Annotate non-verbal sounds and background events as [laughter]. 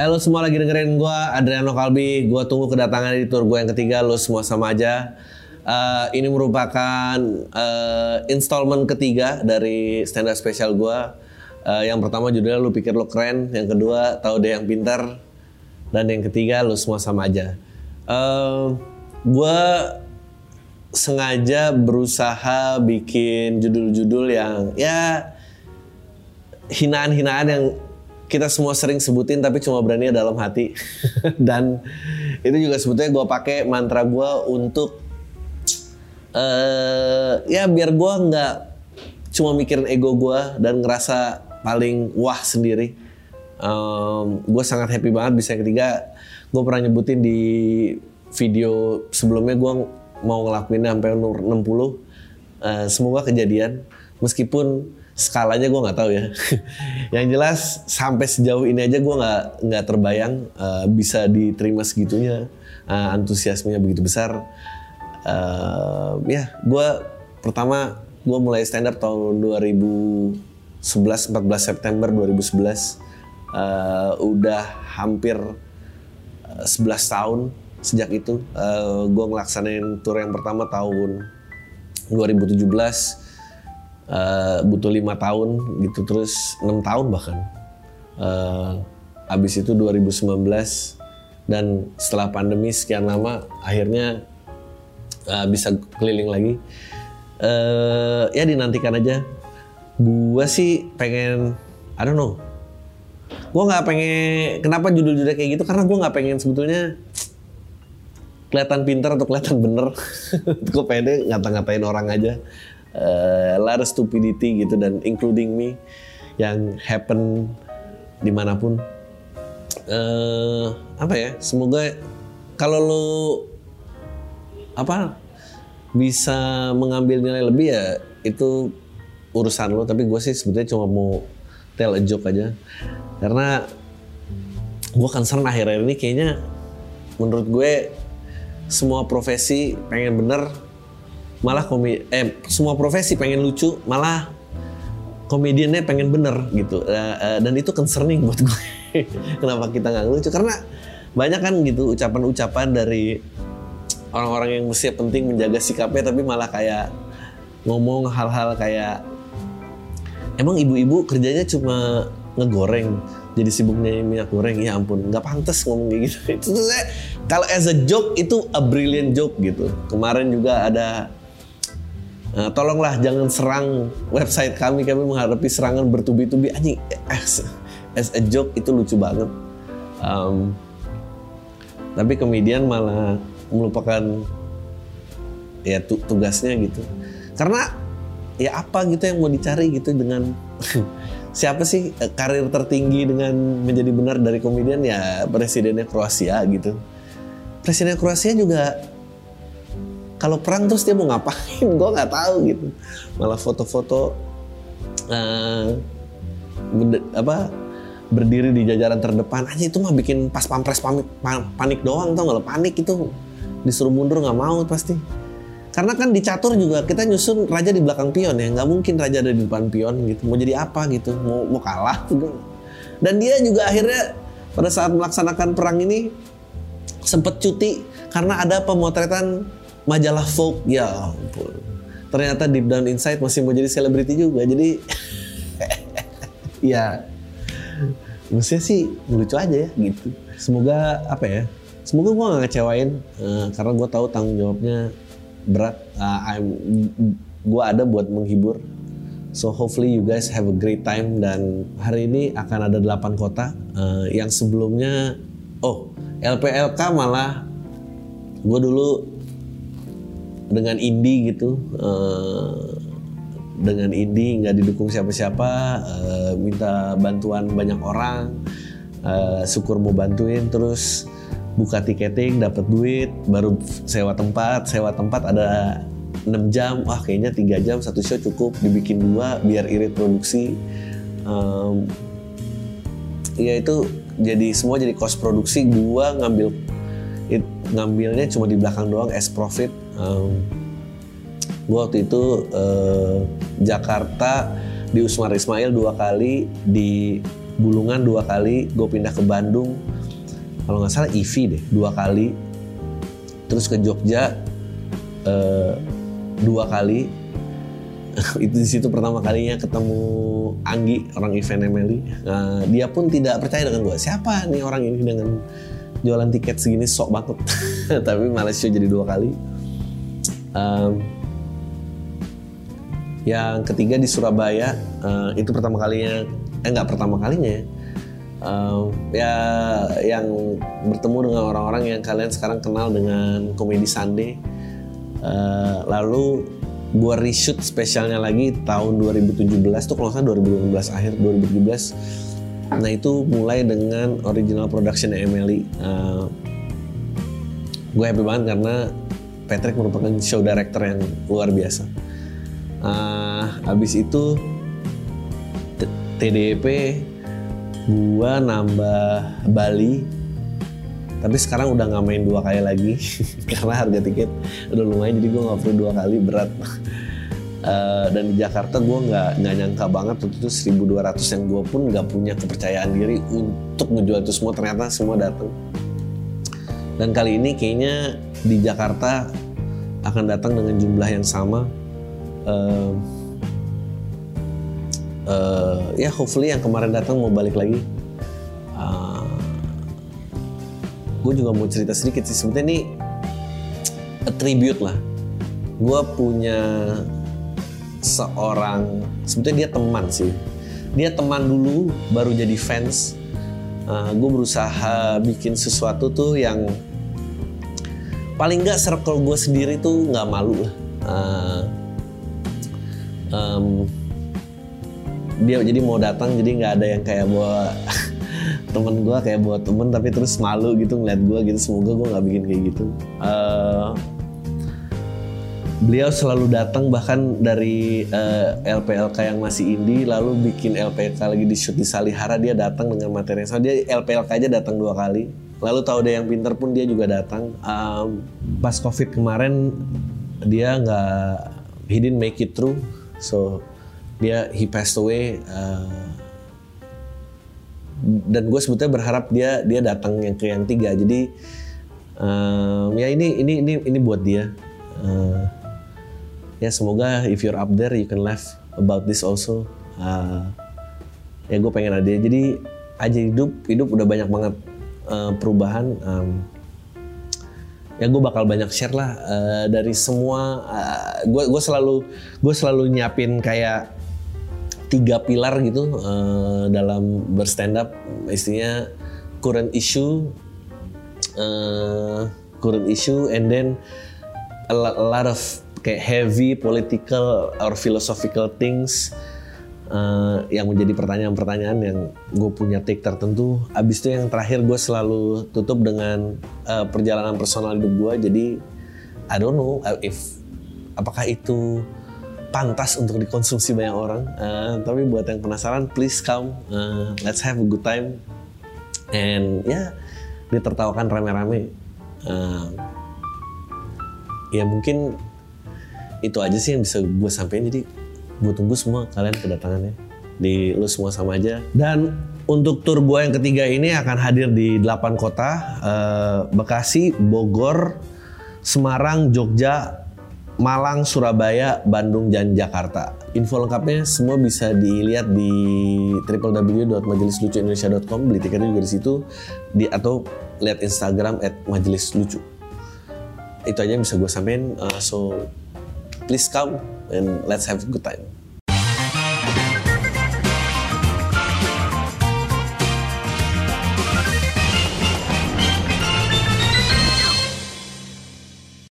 Halo semua lagi dengerin gue Adriano Kalbi. Gue tunggu kedatangan di tour gue yang ketiga. Lo semua sama aja. Eh, ini merupakan eh, installment ketiga dari stand up spesial gue. Eh, yang pertama judulnya lu pikir lu keren. Yang kedua tahu deh yang pintar. Dan yang ketiga lu semua sama aja. Eh, gue sengaja berusaha bikin judul-judul yang ya hinaan-hinaan yang kita semua sering sebutin tapi cuma berani dalam hati. [laughs] Dan itu juga sebetulnya gue pakai mantra gue untuk eh ya biar gue nggak cuma mikirin ego gue dan ngerasa paling wah sendiri. Gue sangat happy banget bisa yang ketiga gue pernah nyebutin di video sebelumnya gue mau ngelakuinnya sampai umur 60 Eh, semoga kejadian. Meskipun skalanya gue nggak tahu ya. [laughs] Yang jelas sampai sejauh ini aja gue nggak nggak terbayang eh, bisa diterima segitunya eh, antusiasmenya begitu besar. Eh, ya gue pertama gue mulai stand up tahun 2011 14 September 2011 Eh, udah hampir eh, 11 tahun sejak itu. Gue ngelaksanain tour yang pertama tahun 2017 eh, butuh lima tahun gitu terus enam tahun bahkan. Eh, abis itu 2019 dan setelah pandemi sekian lama akhirnya eh, bisa keliling lagi. Eh, ya dinantikan aja. Gue sih pengen I don't know. Gue nggak pengen kenapa judul-judulnya kayak gitu? Karena gue nggak pengen sebetulnya kelihatan pintar atau kelihatan bener. [laughs] Gue pede ngata-ngatain orang aja Eh, a stupidity gitu dan including me yang happen di mana pun. Eh apa ya? Semoga kalau lo apa bisa mengambil nilai lebih ya itu urusan lo. Tapi gue sih sebetulnya cuma mau tell a joke aja. Karena gue concern akhir-akhir ini. Kayaknya menurut gue semua profesi pengen bener malah komi eh semua profesi pengen lucu malah komediannya pengen bener gitu. Eh, eh, dan itu concerning buat gue. [laughs] Kenapa kita nggak lucu? Karena banyak kan gitu ucapan-ucapan dari orang-orang yang mestinya penting menjaga sikapnya tapi malah kayak ngomong hal-hal kayak emang ibu-ibu kerjanya cuma ngegoreng jadi sibuk nyanyi minyak goreng? Ya ampun nggak pantas ngomong kayak gitu. [laughs] Itu kalau as a joke itu a brilliant joke gitu. Kemarin juga ada eh, tolonglah jangan serang website kami. Kami menghadapi serangan bertubi-tubi. Anjing as, as a joke itu lucu banget. Em, tapi kemudian malah melupakan ya tu- tugasnya gitu. Karena ya apa gitu yang mau dicari gitu dengan [laughs] siapa sih eh, karir tertinggi dengan menjadi benar dari komedian? Ya presidennya Kroasia gitu. Presiden Kroasia juga kalau perang terus dia mau ngapain? [laughs] Gue nggak tahu gitu. Malah foto-foto bende- apa berdiri di jajaran terdepan. Aja itu mah bikin pas pampres panik, pa- panik doang tau nggak panik itu. Disuruh mundur nggak mau pasti. Karena kan di catur juga kita nyusun raja di belakang pion ya. Nggak mungkin raja ada di depan pion gitu. Mau jadi apa gitu? Mau mau kalah gitu. dan dia juga akhirnya pada saat melaksanakan perang ini sempet cuti. Karena ada pemotretan majalah Vogue ya ampun ternyata deep down inside masih mau jadi selebriti juga jadi [laughs] ya Maksudnya sih lucu aja ya gitu. Semoga apa ya? Semoga gue gak ngecewain eh, karena gue tahu tanggung jawabnya berat. Uh, I'm, gue ada buat menghibur. So hopefully you guys have a great time dan hari ini akan ada 8 kota eh, yang sebelumnya oh LPLK malah gue dulu dengan indie gitu eh, dengan indie nggak didukung siapa-siapa eh, minta bantuan banyak orang eh, syukur mau bantuin terus buka tiketing dapat duit baru sewa tempat sewa tempat ada 6 jam wah kayaknya tiga jam satu show cukup dibikin dua biar irit produksi. Em, ya itu jadi semua jadi cost produksi gua ngambil it- ngambilnya cuma di belakang doang as profit Em, gue waktu itu eh, Jakarta di Usmar Ismail dua kali di Bulungan dua kali, gue pindah ke Bandung, kalau nggak salah EV deh dua kali, terus ke Jogja eh, dua kali, [laughs] itu di situ pertama kalinya ketemu Anggi orang event Emily. Nah, dia pun tidak percaya dengan gue. Siapa nih orang ini dengan jualan tiket segini sok banget. [laughs] Tapi Malaysia jadi dua kali. Um, yang ketiga di Surabaya uh, itu pertama kalinya, eh nggak pertama kalinya. Um, ya yang bertemu dengan orang-orang yang kalian sekarang kenal dengan komedi Sunday. Uh, lalu gue reshoot spesialnya lagi tahun 2017 tuh kalau nggak 2018 akhir 2017 nah itu mulai dengan original production Emily uh, gue happy banget karena Patrick merupakan show director yang luar biasa. Uh, habis itu TDP gue nambah Bali. Tapi sekarang udah nggak main dua kali lagi [laughs] karena harga tiket udah lumayan jadi gue nggak perlu dua kali berat. Uh, dan di Jakarta gue nggak nggak nyangka banget waktu itu 1200 yang gue pun nggak punya kepercayaan diri untuk ngejual itu semua ternyata semua datang dan kali ini kayaknya di Jakarta akan datang dengan jumlah yang sama. Uh, uh, ya hopefully yang kemarin datang mau balik lagi. Gue juga mau cerita sedikit sih. Sebetulnya ini attribute lah. Gue punya seorang sebetulnya dia teman sih. Dia teman dulu baru jadi fans. Uh, gue berusaha bikin sesuatu tuh yang paling nggak circle gue sendiri tuh nggak malu lah. Uh, um, dia jadi mau datang jadi nggak ada yang kayak bawa [laughs] temen gue kayak buat temen tapi terus malu gitu ngeliat gue gitu. Semoga gue nggak bikin kayak gitu. Uh, beliau selalu datang bahkan dari uh, eh, LPLK yang masih indie lalu bikin LPLK lagi di shoot di Salihara dia datang dengan materi yang sama. Dia LPLK aja datang dua kali lalu tahu dia yang pinter pun dia juga datang. Um, pas covid kemarin dia nggak he didn't make it through. So dia he passed away uh, dan gue sebetulnya berharap dia dia datang yang ke yang tiga. Jadi um, ya ini ini ini ini buat dia. Uh, ya semoga if you're up there you can laugh about this also. Uh, ya gue pengen ada jadi aja hidup hidup udah banyak banget uh, perubahan um, ya gue bakal banyak share lah uh, dari semua gue uh, gue selalu gue selalu nyiapin kayak tiga pilar gitu uh, dalam berstand up istinya current issue uh, current issue and then a lot, a lot of kayak heavy political or philosophical things uh, yang menjadi pertanyaan-pertanyaan yang gue punya take tertentu. Abis itu yang terakhir gue selalu tutup dengan uh, perjalanan personal hidup gue. Jadi I don't know if apakah itu pantas untuk dikonsumsi banyak orang. Uh, tapi buat yang penasaran, please come, uh, let's have a good time, and ya yeah, ditertawakan rame-rame. Uh, ya mungkin itu aja sih yang bisa gue sampaikan. Jadi gue tunggu semua kalian kedatangannya di lu semua sama aja. Dan untuk tour gue yang ketiga ini akan hadir di 8 kota, uh, Bekasi, Bogor, Semarang, Jogja, Malang, Surabaya, Bandung, dan Jakarta. Info lengkapnya semua bisa dilihat di www.majelislucuindonesia.com. Beli tiketnya juga di situ, di atau lihat Instagram at majelis lucu. Itu aja yang bisa gue sampaikan. Uh, so please come and let's have a good time.